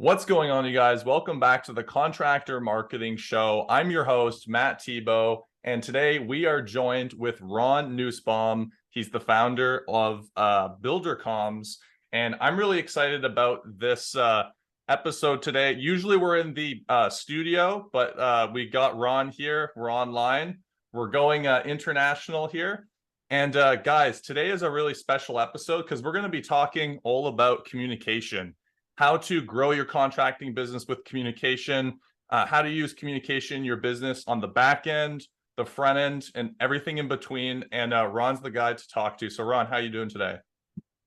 What's going on, you guys? Welcome back to the Contractor Marketing Show. I'm your host, Matt Thibeau, and today we are joined with Ron Nussbaum. He's the founder of uh, BuilderComs, and I'm really excited about this uh, episode today. Usually we're in the uh, studio, but uh, we got Ron here. We're online. We're going uh, international here. And uh, guys, today is a really special episode because we're going to be talking all about communication, how to grow your contracting business with communication, uh, how to use communication in your business on the back end, the front end, and everything in between. And uh, Ron's the guy to talk to. So, Ron, how are you doing today?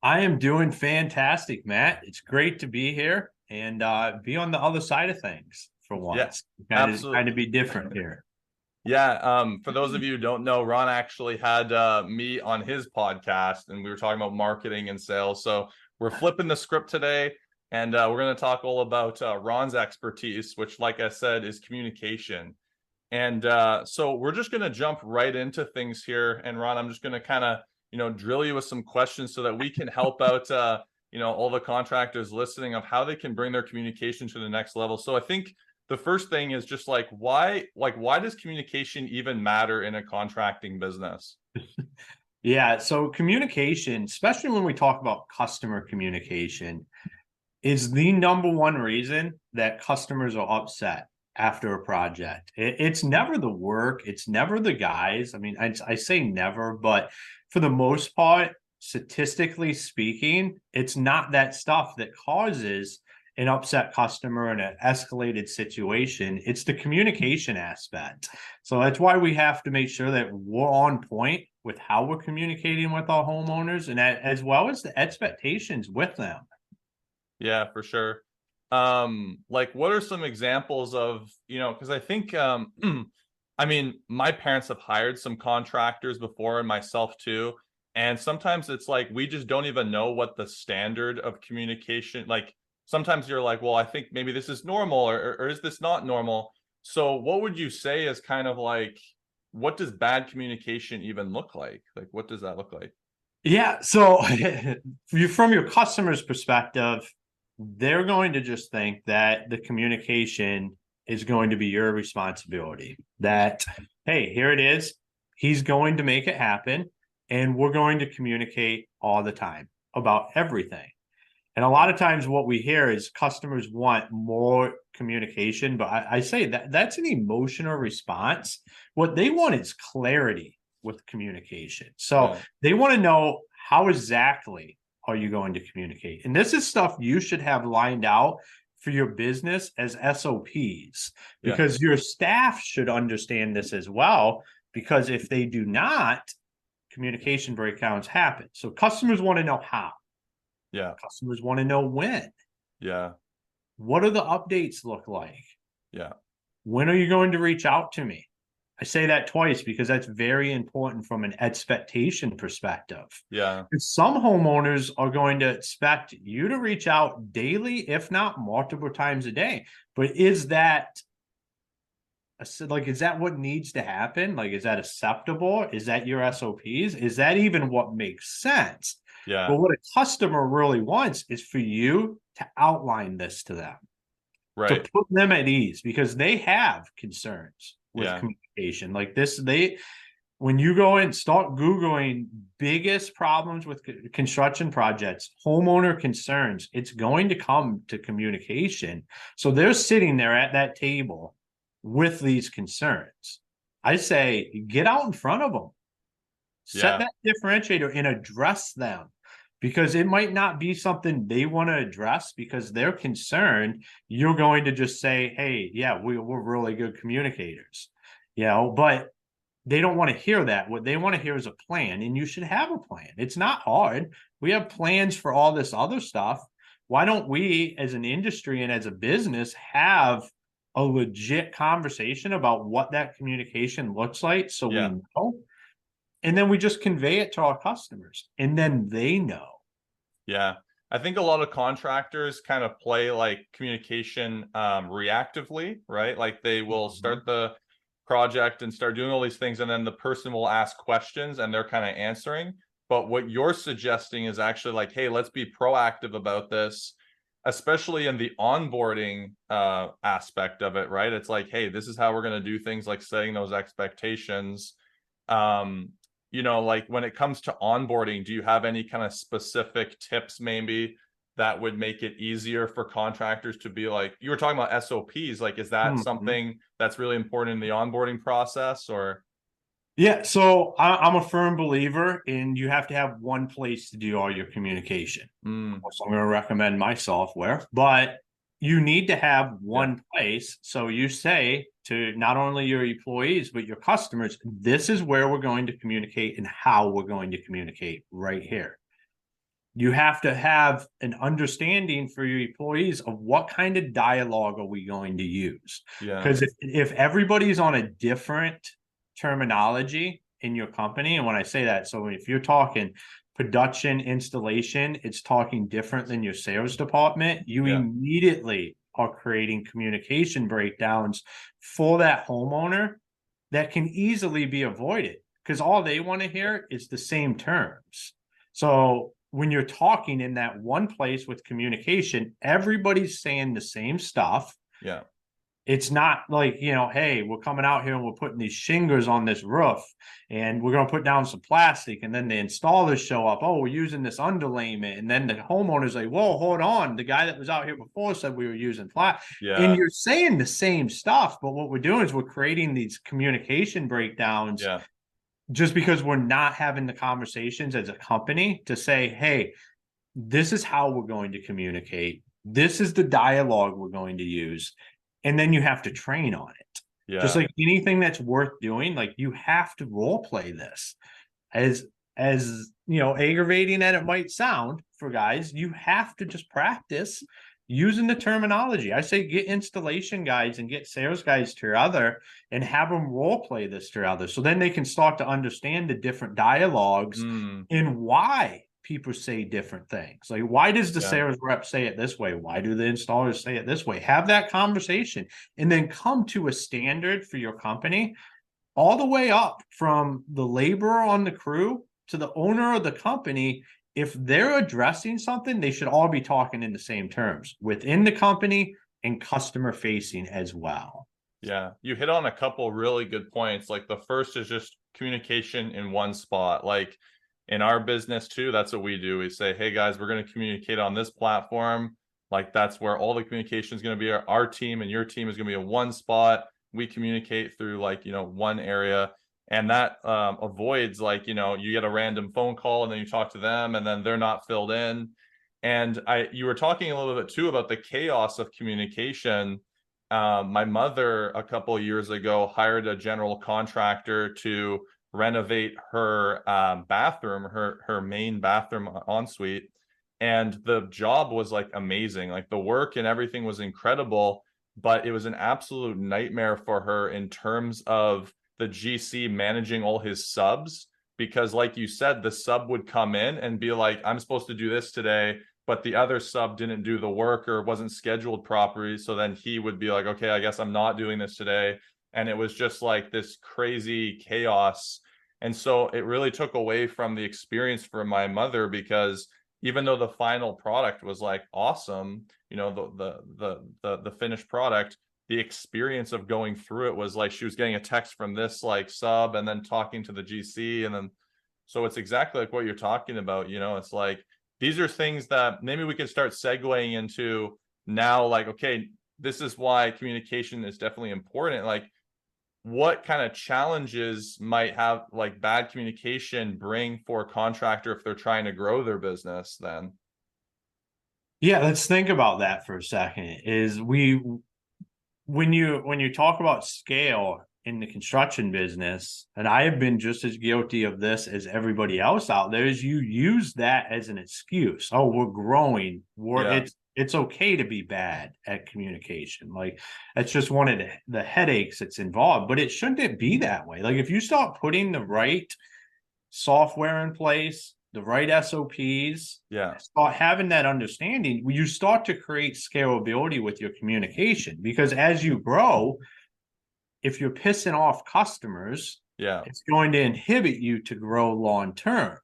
I am doing fantastic, Matt. It's great to be here and uh, be on the other side of things for once. Yes, kind absolutely. of, kind of be different here. Yeah. Um, for those of you who don't know, Ron actually had uh, me on his podcast, and we were talking about marketing and sales. So we're flipping the script today, and uh, we're going to talk all about uh, Ron's expertise, which, like I said, is communication. And uh, so we're just going to jump right into things here. And Ron, I'm just going to kind of you know drill you with some questions so that we can help out uh, you know all the contractors listening of how they can bring their communication to the next level. So I think the first thing is just like why like why does communication even matter in a contracting business yeah so communication especially when we talk about customer communication is the number one reason that customers are upset after a project it, it's never the work it's never the guys i mean I, I say never but for the most part statistically speaking it's not that stuff that causes an upset customer in an escalated situation. It's the communication aspect. So that's why we have to make sure that we're on point with how we're communicating with our homeowners and as well as the expectations with them. Yeah, for sure. Um, like what are some examples of, you know, because I think um I mean, my parents have hired some contractors before and myself too. And sometimes it's like we just don't even know what the standard of communication like sometimes you're like, well, I think maybe this is normal or, or is this not normal? So what would you say is kind of like, what does bad communication even look like? Like, what does that look like? Yeah. So you from your customer's perspective, they're going to just think that the communication is going to be your responsibility. That, hey, here it is. He's going to make it happen. And we're going to communicate all the time about everything. And a lot of times, what we hear is customers want more communication, but I, I, say that that's an emotional response. What they want is clarity with communication. So yeah. they want to know how exactly are you going to communicate, and this is stuff you should have lined out for your business as SOPs because yeah. your staff should understand this as well. Because if they do not, communication breakdowns happen. So customers want to know how. Yeah. Customers want to know when. Yeah. What do the updates look like? Yeah. When are you going to reach out to me? I say that twice because that's very important from an expectation perspective. Yeah. Some homeowners are going to expect you to reach out daily, if not multiple times a day. But is that like is that what needs to happen? Like is that acceptable? Is that your SOPs? Is that even what makes sense? Yeah. But what a customer really wants is for you to outline this to them. Right. To put them at ease because they have concerns with yeah. communication. Like this, they when you go and start Googling biggest problems with construction projects, homeowner concerns, it's going to come to communication. So they're sitting there at that table with these concerns. I say, get out in front of them set yeah. that differentiator and address them because it might not be something they want to address because they're concerned you're going to just say hey yeah we, we're really good communicators you know but they don't want to hear that. What they want to hear is a plan and you should have a plan. It's not hard. We have plans for all this other stuff. Why don't we as an industry and as a business have a legit conversation about what that communication looks like so yeah. we know? And then we just convey it to our customers and then they know. Yeah. I think a lot of contractors kind of play like communication um, reactively right? Like they will mm-hmm. start the project and start doing all these things and then the person will ask questions and they're kind of answering. But what you're suggesting is actually like hey let's be proactive about this especially in the onboarding uh aspect of it right? It's like hey this is how we're going to do things like setting those expectations. Um you know like when it comes to onboarding do you have any kind of specific tips maybe that would make it easier for contractors to be like you were talking about SOPs like is that Mhm. something that's really important in the onboarding process or Yeah, so I, I'm a firm believer in you have to have one place to do all your communication. Mm, So I'm going to recommend my software, but you need to have one place. So you say to not only your employees, but your customers, this is where we're going to communicate and how we're going to communicate right here. You have to have an understanding for your employees of what kind of dialogue are we going to use. yeah Because if, if everybody's on a different terminology in your company, and when I say that, so if you're talking production installation, it's talking different than your sales department, you Yeah. immediately are creating communication breakdowns for that homeowner that can easily be avoided because all they want to hear is the same terms. So when you're talking in that one place with communication, everybody's saying the same stuff. Yeah. It's not like you know hey we're coming out here and we're putting these shingers on this roof and we're going to put down some plastic and then the installers show up oh we're using this underlayment. And then the homeowner's like whoa hold on. The guy that was out here before said we were using plastic yeah. and you're saying the same stuff but what we're doing is we're creating these communication breakdowns yeah just because we're not having the conversations as a company to say, hey, this is how we're going to communicate. This is the dialogue we're going to use. And then you have to train on it. yeah Just like anything that's worth doing, like you have to role play this. As as you know, aggravating that it might sound for guys, you have to just practice using the terminology. I say get installation guys and get sales guys to other and have them role play this together. So then they can start to understand the different dialogues Mm, and why people say different things. Like, why does the Yeah. sales rep say it this way? Why do the installers say it this way? Have that conversation and then come to a standard for your company all the way up from the laborer on the crew to the owner of the company. If they're addressing something, they should all be talking in the same terms within the company and customer facing as well. Yeah, you hit on a couple really good points. Like the first is just communication in one spot. Like in our business too, that's what we do. We say, "Hey guys, we're going to communicate on this platform." Like that's where all the communication is going to be. Our, our team and your team is going to be in one spot. We communicate through like you know one area, and that um, avoids like you know you get a random phone call and then you talk to them and then they're not filled in. And I, you were talking a little bit too about the chaos of communication um, my mother a couple years ago hired a general contractor to renovate her um, bathroom, her her main bathroom ensuite, and the job was like amazing. Like the work and everything was incredible, but it was an absolute nightmare for her in terms of the GC managing all his subs because like you said the sub would come in and be like I'm supposed to do this today but the other sub didn't do the work or wasn't scheduled properly. So then he would be like, okay, I guess I'm not doing this today. And it was just like this crazy chaos. And so it really took away from the experience for my mother because even though the final product was like awesome, you know, the the the the, the finished product, the experience of going through it was like she was getting a text from this like sub and then talking to the GC and then so it's exactly like what you're talking about, you know, it's like these are things that maybe we can start segueing into now like okay this is why communication is definitely important like what kind of challenges might have like bad communication bring for a contractor if they're trying to grow their business then Yeah, let's think about that for a second. Is we when you when you talk about scale in the construction business, and I have been just as guilty of this as everybody else out there, is you use that as an excuse. Oh, we're growing. We're Yeah. it's it's okay to be bad at communication. Like that's just one of the, the headaches that's involved. But it shouldn't it be that way. Like if you start putting the right software in place, the right SOPs, yeah start having that understanding, you start to create scalability with your communication. Because as you grow, if you're pissing off customers, yeah it's going to inhibit you to grow long term.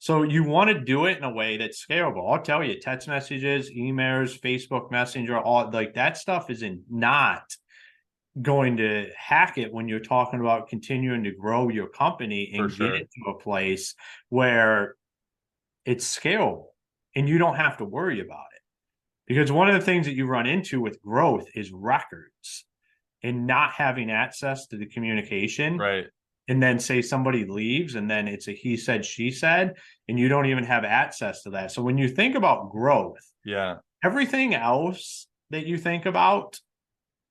So you want to do it in a way that's scalable. I'll tell you, text messages, emails, Facebook Messenger, all like that stuff is in not going to hack it when you're talking about continuing to grow your company and sure. get it to a place where it's scalable and you don't have to worry about it. Because one of the things that you run into with growth is records and not having access to the communication. Right. And then say somebody leaves and then it's a he said, she said, and you don't even have access to that. So when you think about growth, yeah, everything else that you think about,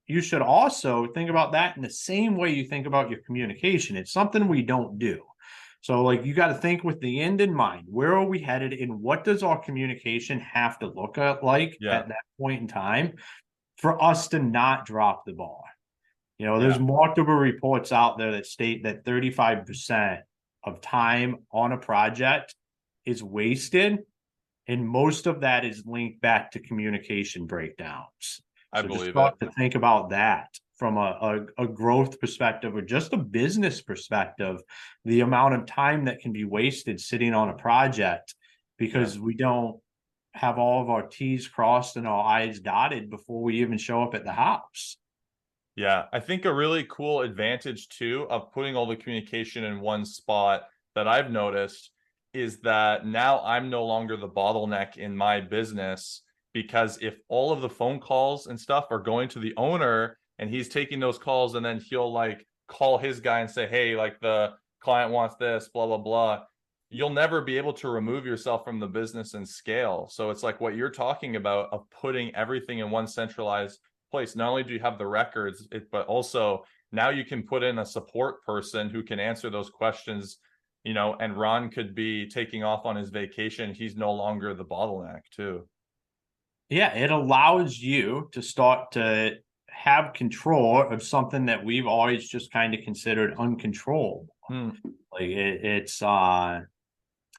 you should also think about that in the same way you think about your communication. It's something we don't do. So, like, you got to think with the end in mind. Where are we headed, and what does our communication have to look at like Yeah. at that point in time for us to not drop the ball? You know, there's Yeah. multiple reports out there that state that 35% of time on a project is wasted, and most of that is linked back to communication breakdowns. I So just believe it. to think about that from a, a, a growth perspective or just a business perspective, the amount of time that can be wasted sitting on a project because we don't have all of our T's crossed and our I's dotted before we even show up at the house. Yeah, I think a really cool advantage too of putting all the communication in one spot that I've noticed is that now I'm no longer the bottleneck in my business because if all of the phone calls and stuff are going to the owner and he's taking those calls and then he'll like call his guy and say, "Hey, like the client wants this, blah blah blah." You'll never be able to remove yourself from the business and scale. So it's like what you're talking about of putting everything in one centralized place. Not only do you have the records, it, but also now you can put in a support person who can answer those questions. You know, and Ron could be taking off on his vacation. He's no longer the bottleneck, too. Yeah, it allows you to start to have control of something that we've always just kind of considered uncontrollable. Hmm. Like it, it's uh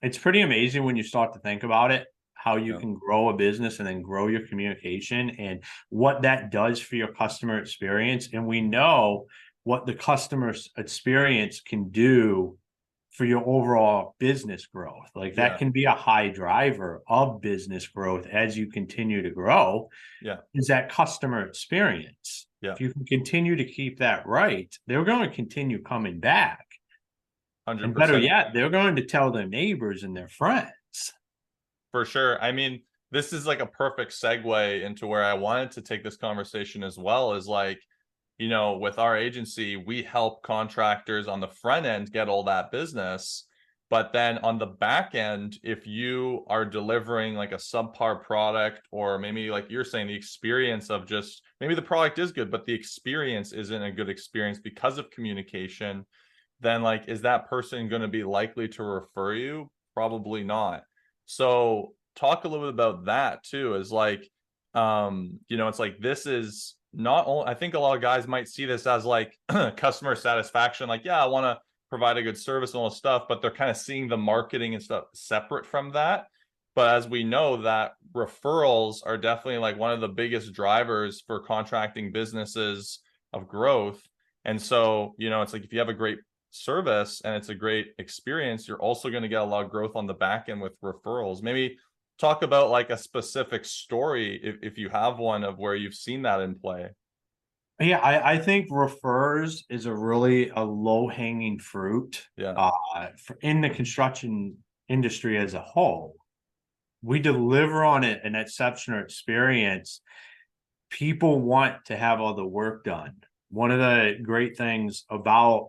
it's pretty amazing when you start to think about it, how you Yeah. can grow a business and then grow your communication and what that does for your customer experience. And we know what the customer's experience can do for your overall business growth. Like that Yeah. can be a high driver of business growth as you continue to grow. Yeah. Is that customer experience. Yeah. If you can continue to keep that right, they're going to continue coming back. 100%. And better yet, they're going to tell their neighbors and their friends. For sure. I mean, this is like a perfect segue into where I wanted to take this conversation as well. Is like, you know, with our agency, we help contractors on the front end get all that business. But then on the back end, if you are delivering like a subpar product, or maybe like you're saying, the experience of just maybe the product is good, but the experience isn't a good experience because of communication, then like, is that person going to be likely to refer you? Probably not. So talk a little bit about that too, is like, um, you know, it's like this is not only I think a lot of guys might see this as like customer satisfaction, like, yeah, I want to provide a good service and all this stuff, but they're kind of seeing the marketing and stuff separate from that. But as we know, that referrals are definitely like one of the biggest drivers for contracting businesses of growth. And so, you know, it's like if you have a great service and it's a great experience, you're also going to get a lot of growth on the back end with referrals. Maybe talk about like a specific story if, if you have one of where you've seen that in play. Yeah, I, I think refers is a really a low hanging fruit Yeah. uh, for in the construction industry as a whole. We deliver on it an exceptional experience. People want to have all the work done. One of the great things about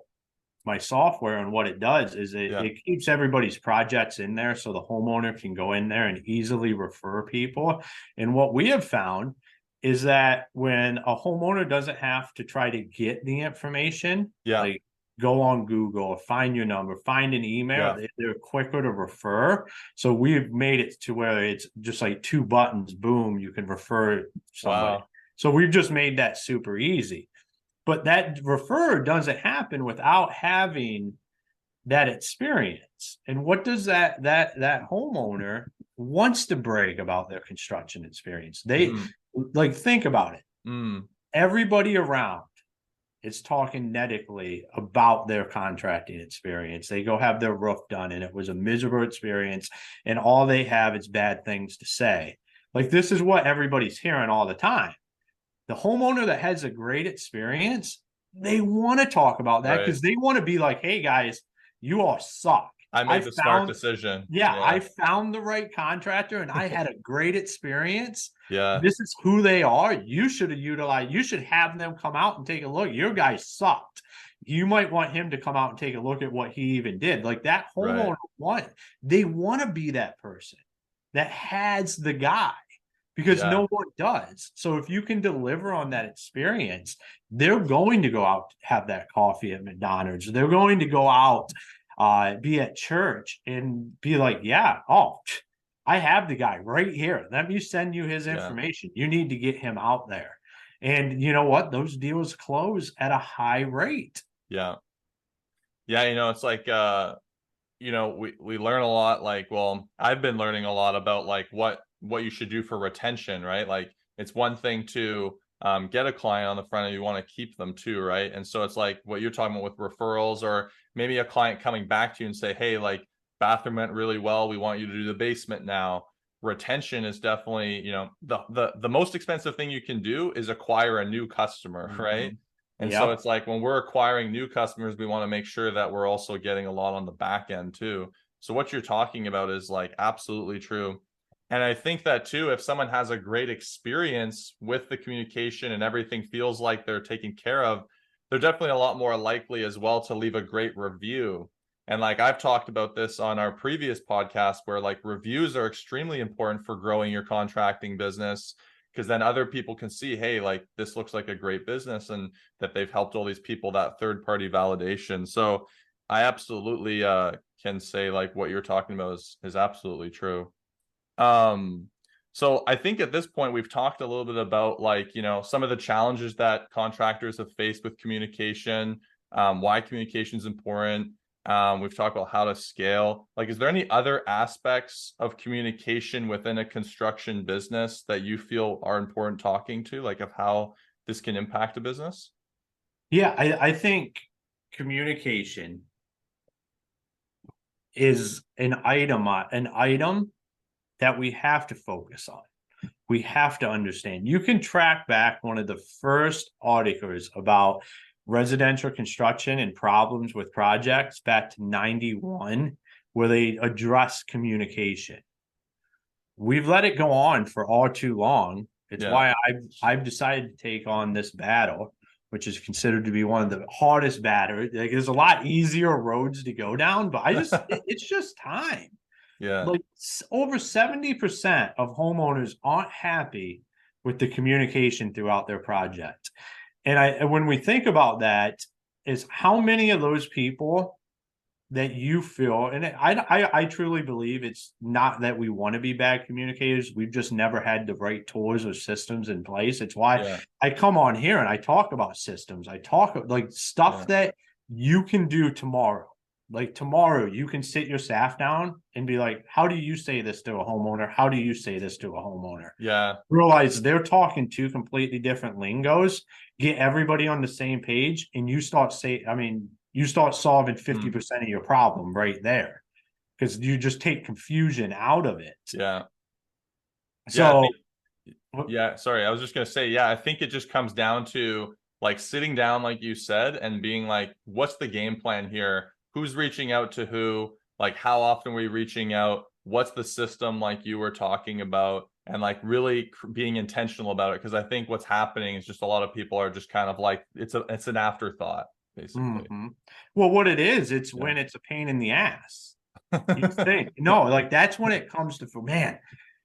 my software and what it does is it, Yeah. it keeps everybody's projects in there so the homeowner can go in there and easily refer people. And what we have found is that when a homeowner doesn't have to try to get the information, Yeah. like go on Google or find your number, find an email, Yeah. they- they're quicker to refer. So we've made it to where it's just like two buttons, boom, you can refer somebody. Wow. So we've just made that super easy. But that refer doesn't happen without having that experience. And what does that that that homeowner wants to brag about their construction experience? They Mm, like think about it. mm, Everybody around is talking negatively about their contracting experience. They go have their roof done and it was a miserable experience, and all they have is bad things to say. Like this is what everybody's hearing all the time. The homeowner that has a great experience, they want to talk about that Right. because they want to be like, hey guys, you all suck. I made I the smart decision. Yeah, I found the right contractor and I had a great experience. yeah, This is who they are. You should have utilized, you should have them come out and take a look. Your guy sucked. You might want him to come out and take a look at what he even did. Like that Right. homeowner want, they want to be that person that has the guy because Yeah. no one does. So if you can deliver on that experience, they're going to go out have that coffee at McDonald's. They're going to go out uh be at church and be like, yeah, oh, I have the guy right here. Let me send you his Yeah. information. You need to get him out there. And you know what? Those deals close at a high rate. Yeah. Yeah, you know, it's like uh you know, we we learn a lot like well, I've been learning a lot about like what what you should do for retention, right? Like it's one thing to um get a client on the front end, you want to keep them too, right? And so it's like what you're talking about with referrals or maybe a client coming back to you and say, "Hey, like bathroom went really well. We want you to do the basement now." Retention is definitely, you know, the the the most expensive thing you can do is acquire a new customer, right? And so it's like when we're acquiring new customers, we want to make sure that we're also getting a lot on the back end too. So what you're talking about is like absolutely true. And I think that too, if someone has a great experience with the communication and everything feels like they're taken care of, they're definitely a lot more likely as well to leave a great review. And like I've talked about this on our previous podcast, where like reviews are extremely important for growing your contracting business because then other people can see, hey, like this looks like a great business and that they've helped all these people that third party validation. So I absolutely uh can say like what you're talking about is is absolutely true. Um so I think at this point we've talked a little bit about like, you know, some of the challenges that contractors have faced with communication, um, why communication is important. Um, we've talked about how to scale. Like, is there any other aspects of communication within a construction business that you feel are important talking to, like of how this can impact a business? Yeah, I, I think communication is an item, uh, an item that we have to focus on. We have to understand. You can track back one of the first articles about residential construction and problems with projects back to 91, where they address communication. We've let it go on for all too long. It's Yeah. why I've I've decided to take on this battle which is considered to be one of the hardest battles. Like there's a lot easier roads to go down, but I just it- it's just time. Yeah. Like over 70% of homeowners aren't happy with the communication throughout their project. And I and when we think about that, is how many of those people that you feel, and I I, I truly believe it's not that we want to be bad communicators. We've just never had the right tools or systems in place. It's why yeah. I come on here and I talk about systems. I talk like stuff Yeah. that you can do tomorrow. Like tomorrow, you can sit your staff down and be like, how do you say this to a homeowner? How do you say this to a homeowner? Yeah. Realize they're talking two completely different lingos, get everybody on the same page, and you start say, I mean, you start solving mm. 50% of your problem right there. Because you just take confusion out of it. Yeah. So yeah, yeah, sorry. I was just gonna say, yeah, I think it just comes down to like sitting down, like you said, and being like, what's the game plan here? Who's reaching out to who? Like, how often are we reaching out? What's the system like you were talking about? And like really being intentional about it. Cause I think what's happening is just a lot of people are just kind of like, it's a, it's an afterthought, basically. Mhm. Well, what it is, it's Yeah. when it's a pain in the ass. You think no, like that's when it comes to for man.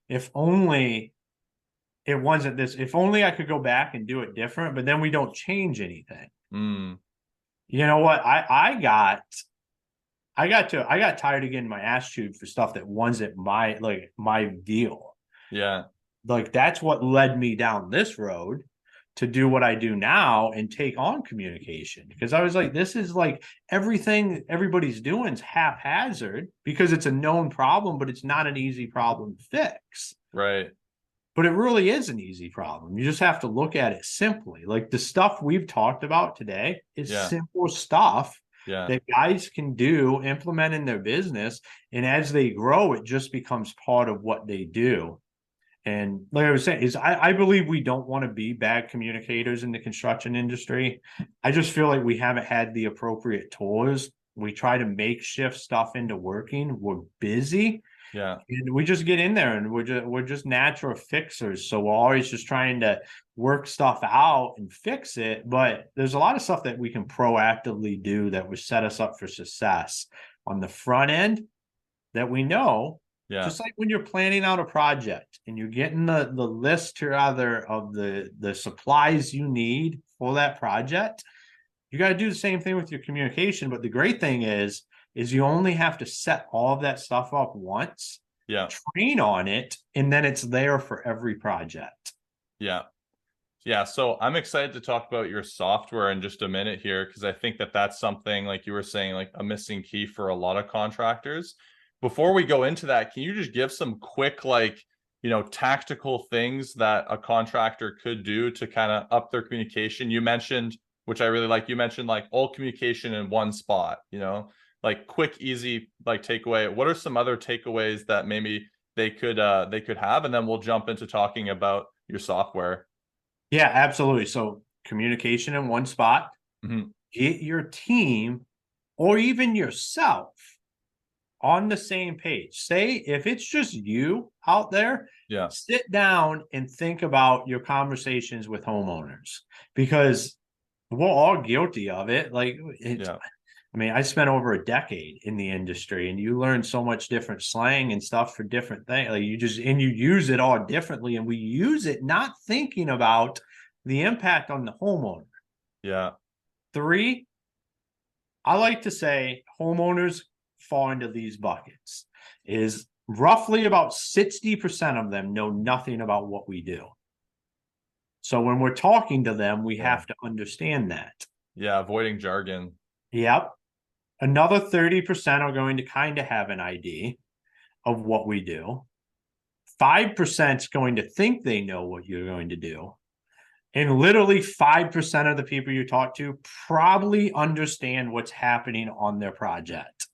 If only it wasn't this. If only I could go back and do it different. But then we don't change anything. Mm, You know what? I I got. I got to. I got tired of getting my ass chewed for stuff that wasn't my like my deal. yeah. Like that's what led me down this road to do what I do now and take on communication because I was like, this is like everything everybody's doing is haphazard because it's a known problem, but it's not an easy problem to fix. Right. but it really is an easy problem. You just have to look at it simply. Like the stuff we've talked about today is Yeah. simple stuff Yeah. that guys can do, implement in their business. And as they grow, it just becomes part of what they do. And like I was saying, is I, I believe we don't want to be bad communicators in the construction industry. I just feel like we haven't had the appropriate tools. We try to make shift stuff into working. We're busy Yeah. and we just get in there and we're just we're just natural fixers. So we're always just trying to work stuff out and fix it. But there's a lot of stuff that we can proactively do that would set us up for success on the front end that we know Yeah. just like when you're planning out a project and you're getting the the list rather of the the supplies you need for that project you got to do the same thing with your communication but the great thing is is you only have to set all of that stuff up once Yeah. train on it and then it's there for every project Yeah. Yeah. So I'm excited to talk about your software in just a minute here because I think that that's something, like you were saying, like a missing key for a lot of contractors. Before we go into that, can you just give some quick, like, you know, tactical things that a contractor could do to kind of up their communication? You mentioned, which I really like, you mentioned like all communication in one spot, you know, like quick, easy, like takeaway. What are some other takeaways that maybe they could uh they could have? And then we'll jump into talking about your software. yeah absolutely so communication in one spot Mhm. get your team or even yourself on the same page say if it's just you out there Yeah. sit down and think about your conversations with homeowners because we're all guilty of it like it's, Yeah. I mean i spent over a decade in the industry and you learn so much different slang and stuff for different things like you just and you use it all differently and we use it not thinking about the impact on the homeowner Yeah. Three, I like to say homeowners fall into these buckets. Is roughly about 60% of them know nothing about what we do. So when we're talking to them, we Yeah. have to understand that. Yeah. Avoiding jargon. Yep. Another 30% are going to kind of have an idea of what we do. 5% is going to think they know what you're going to do. And literally 5% of the people you talk to probably understand what's happening on their project.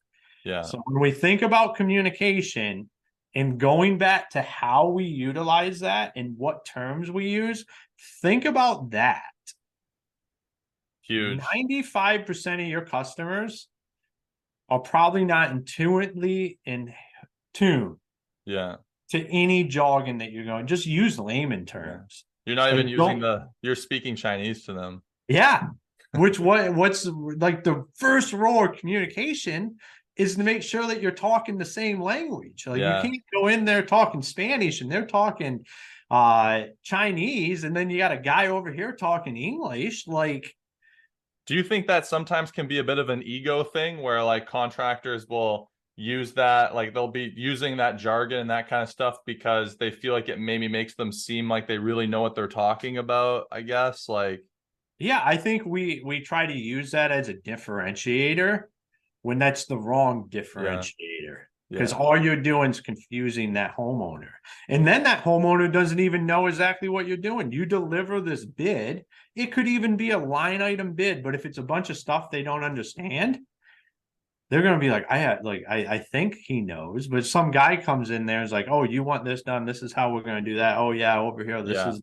Yeah. So when we think about communication and going back to how we utilize that and what terms we use, think about that. Huge. 95% of your customers are probably not intuitively in tune Yeah. to any jargon that you're going. Just use layman terms. You're not even using the you're speaking Chinese to them. Yeah. Which what what's like the first rule of communication is to make sure that you're talking the same language. Like Yeah. you can't go in there talking Spanish and they're talking uh Chinese and then you got a guy over here talking English. Like Do you think that sometimes can be a bit of an ego thing where like contractors will use that like they'll be using that jargon and that kind of stuff because they feel like it maybe makes them seem like they really know what they're talking about, I guess. Like Yeah, I think we we try to use that as a differentiator when that's the wrong differentiator. Because yeah. all you're doing is confusing that homeowner. And then that homeowner doesn't even know exactly what you're doing. You deliver this bid, it could even be a line item bid, but if it's a bunch of stuff they don't understand, they're gonna be like, I had like I, I think he knows, but some guy comes in there and is like, Oh, you want this done? This is how we're gonna do that. Oh yeah, over here. This Yeah. is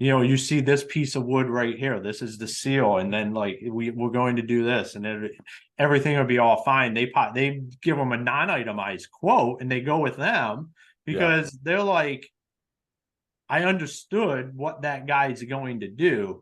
you know, you see this piece of wood right here. This is the seal, and then like we we're going to do this, and then everything will be all fine. They pot they give them a non-itemized quote, and they go with them Yeah. because they're like, I understood what that guy's going to do,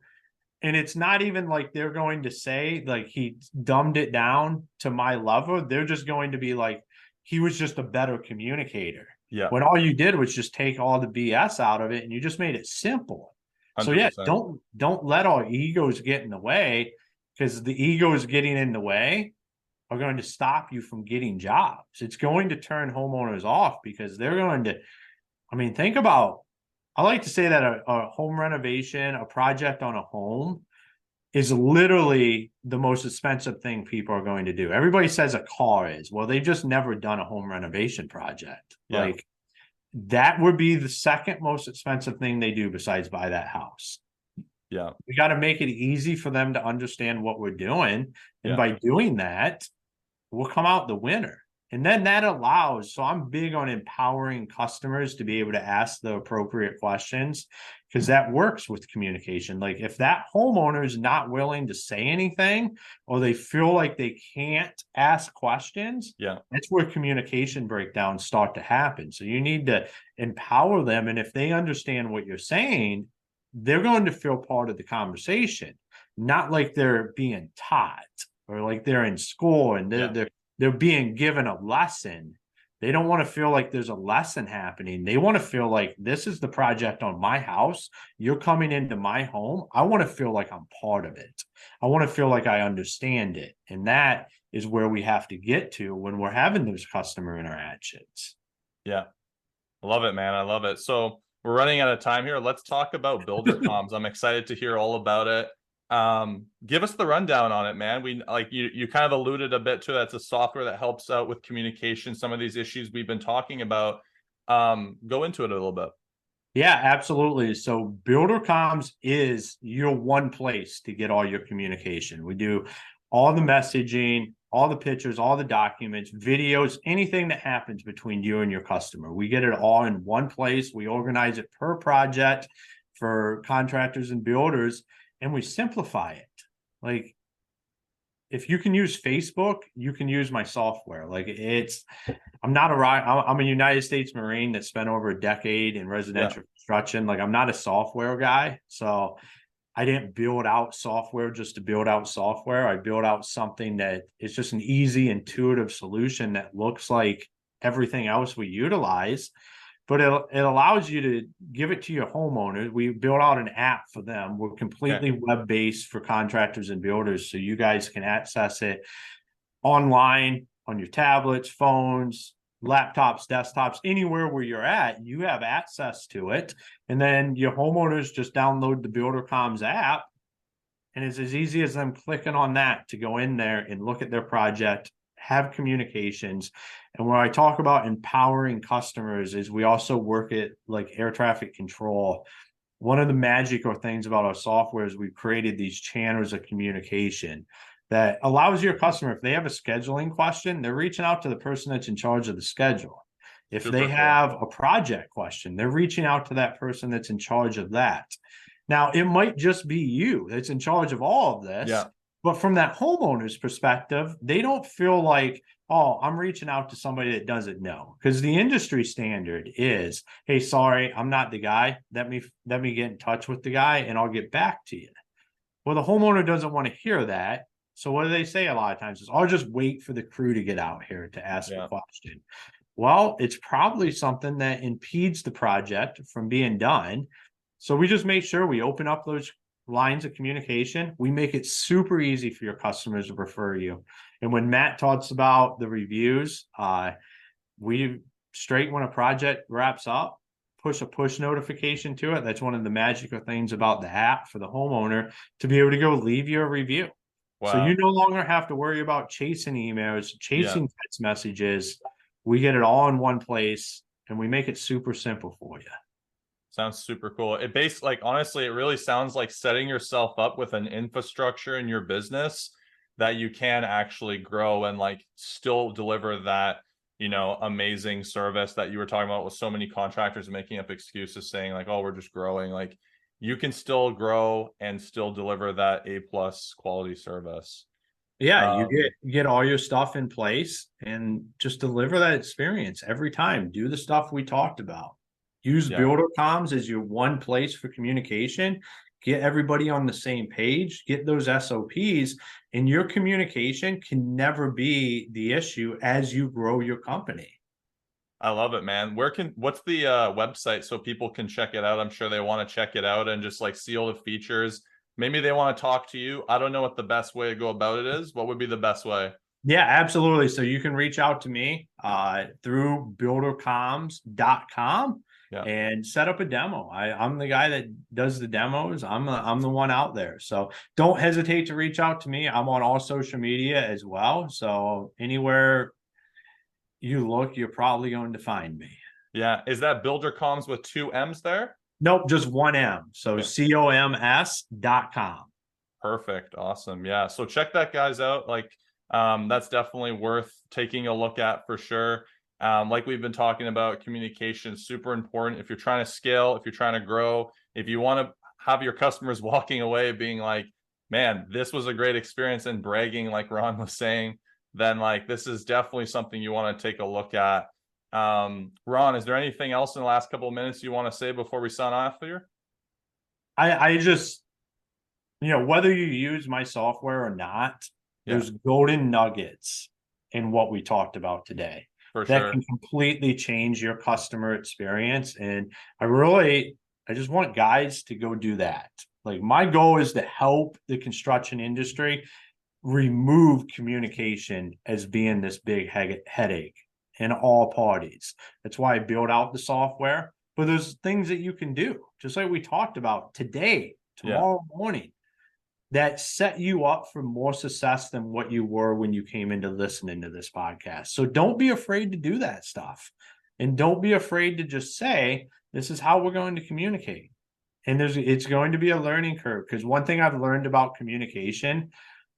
and it's not even like they're going to say like he dumbed it down to my level. They're just going to be like, he was just a better communicator. Yeah. When all you did was just take all the BS out of it, and you just made it simple. So yeah, don't don't let our egos get in the way because the egos getting in the way are going to stop you from getting jobs. It's going to turn homeowners off because they're going to. I mean, think about. I like to say that a, a home renovation, a project on a home, is literally the most expensive thing people are going to do. Everybody says a car is. Well, they've just never done a home renovation project. Yeah. Like that would be the second most expensive thing they do besides buy that house. Yeah. We got to make it easy for them to understand what we're doing. And Yeah. by doing that, we'll come out the winner. And then that allows, so I'm big on empowering customers to be able to ask the appropriate questions because that works with communication. Like if that homeowner is not willing to say anything or they feel like they can't ask questions, Yeah. that's where communication breakdowns start to happen. So you need to empower them. And if they understand what you're saying, they're going to feel part of the conversation, not like they're being taught or like they're in school and they're Yeah. they're they're being given a lesson. They don't want to feel like there's a lesson happening. They want to feel like this is the project on my house. You're coming into my home. I want to feel like I'm part of it. I want to feel like I understand it. And that is where we have to get to when we're having those customer interactions. Yeah. I love it, man. I love it. So we're running out of time here. Let's talk about builder comms. I'm excited to hear all about it. Um, give us the rundown on it, man. We like you you kind of alluded a bit to that. It's a software that helps out with communication, some of these issues we've been talking about. Um, go into it a little bit. Yeah, absolutely. So Builder Coms is your one place to get all your communication. We do all the messaging, all the pictures, all the documents, videos, anything that happens between you and your customer. We get it all in one place. We organize it per project for contractors and builders, and we simplify it. Like if you can use Facebook, you can use my software. Like it's, I'm not a. I'm a United States Marine that spent over a decade in residential construction. Like I'm not a software guy, so I didn't build out software just to build out software. I built out something that is just an easy, intuitive solution that looks like everything else we utilize. But it, it allows you to give it to your homeowners. We built out an app for them. We're completely web based for contractors and builders. So you guys can access it online on your tablets, phones, laptops, desktops, anywhere where you're at, you have access to it. And then your homeowners just download the BuilderComs app. And it's as easy as them clicking on that to go in there and look at their project, have communications. And when I talk about empowering customers, is we also work at like air traffic control. One of the magical things about our software is we've created these channels of communication that allows your customer, if they have a scheduling question, they're reaching out to the person that's in charge of the schedule. If Super they cool. have a project question, they're reaching out to that person that's in charge of that. Now, it might just be you that's in charge of all of this. Yeah. But from that homeowner's perspective, they don't feel like, oh, I'm reaching out to somebody that doesn't know. Because the industry standard is, hey, sorry, I'm not the guy. Let me let me get in touch with the guy and I'll get back to you. Well, the homeowner doesn't want to hear that. So what do they say a lot of times is I'll just wait for the crew to get out here to ask Yeah. a question. Well, it's probably something that impedes the project from being done. So we just make sure we open up those lines of communication. We make it super easy for your customers to refer you. And when Matt talks about the reviews, uh, we straight when a project wraps up, push a push notification to it. That's one of the magical things about the app for the homeowner to be able to go leave you a review. Wow. So you no longer have to worry about chasing emails, chasing text messages. We get it all in one place and we make it super simple for you. Sounds super cool. It based like honestly, it really sounds like setting yourself up with an infrastructure in your business that you can actually grow and like still deliver that, you know, amazing service that you were talking about with so many contractors making up excuses saying like, oh, we're just growing. Like you can still grow and still deliver that A plus quality service. Yeah, Um, you get you get all your stuff in place and just deliver that experience every time. Do the stuff we talked about. Use Yeah. Builder Coms as your one place for communication. Get everybody on the same page. Get those SOPs, and your communication can never be the issue as you grow your company. I love it, man. Where can what's the uh website so people can check it out? I'm sure they want to check it out and just like see all the features. Maybe they want to talk to you. I don't know what the best way to go about it is. What would be the best way? Yeah, absolutely. So you can reach out to me uh, through buildercoms.com Yeah. and set up a demo. I, I'm the guy that does the demos. I'm the, I'm the one out there. So don't hesitate to reach out to me. I'm on all social media as well. So anywhere you look, you're probably going to find me. Yeah. Is that builder comms with two M's there? Nope, just one M. So C O M S dot com. Perfect. Awesome. Yeah. So check that guys out. Like um that's definitely worth taking a look at for sure. Um, like we've been talking about, communication is super important. If you're trying to scale, if you're trying to grow, if you want to have your customers walking away being like, man, this was a great experience and bragging, like Ron was saying, then like this is definitely something you want to take a look at. Um, Ron, is there anything else in the last couple of minutes you want to say before we sign off here? I, I just, you know, whether you use my software or not, Yeah. there's golden nuggets in what we talked about today. For that sure. can completely change your customer experience. And I really, I just want guys to go do that. Like my goal is to help the construction industry remove communication as being this big he- headache in all parties. That's why I build out the software. But there's things that you can do, just like we talked about today, Yeah. tomorrow morning, that set you up for more success than what you were when you came into listening to this podcast. So don't be afraid to do that stuff. And don't be afraid to just say, this is how we're going to communicate. And there's it's going to be a learning curve because one thing I've learned about communication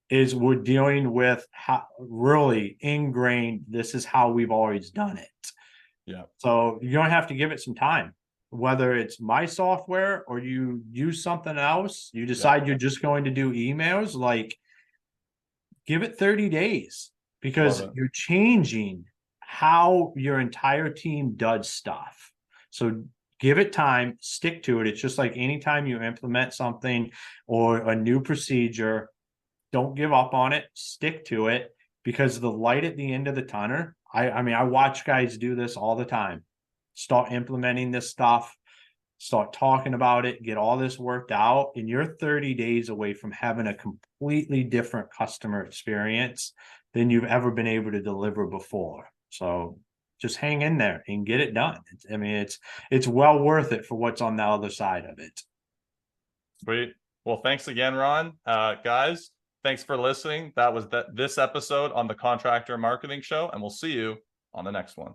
is we're dealing with how really ingrained this is how we've always done it. Yeah. So you're gonna have to give it some time. Whether it's my software or you use something else, you decide you're just going to do emails, like give it 30 days because you're changing how your entire team does stuff. So give it time, stick to it. It's just like anytime you implement something or a new procedure, don't give up on it, stick to it because the light at the end of the tunnel. I, I mean, I watch guys do this all the time. Start implementing this stuff, start talking about it, get all this worked out, and you're 30 days away from having a completely different customer experience than you've ever been able to deliver before. So just hang in there and get it done. I mean, it's it's well worth it for what's on the other side of it. Sweet. Well, thanks again, Ron. Uh, guys, thanks for listening. That was that this episode on the Contractor Marketing Show, and we'll see you on the next one.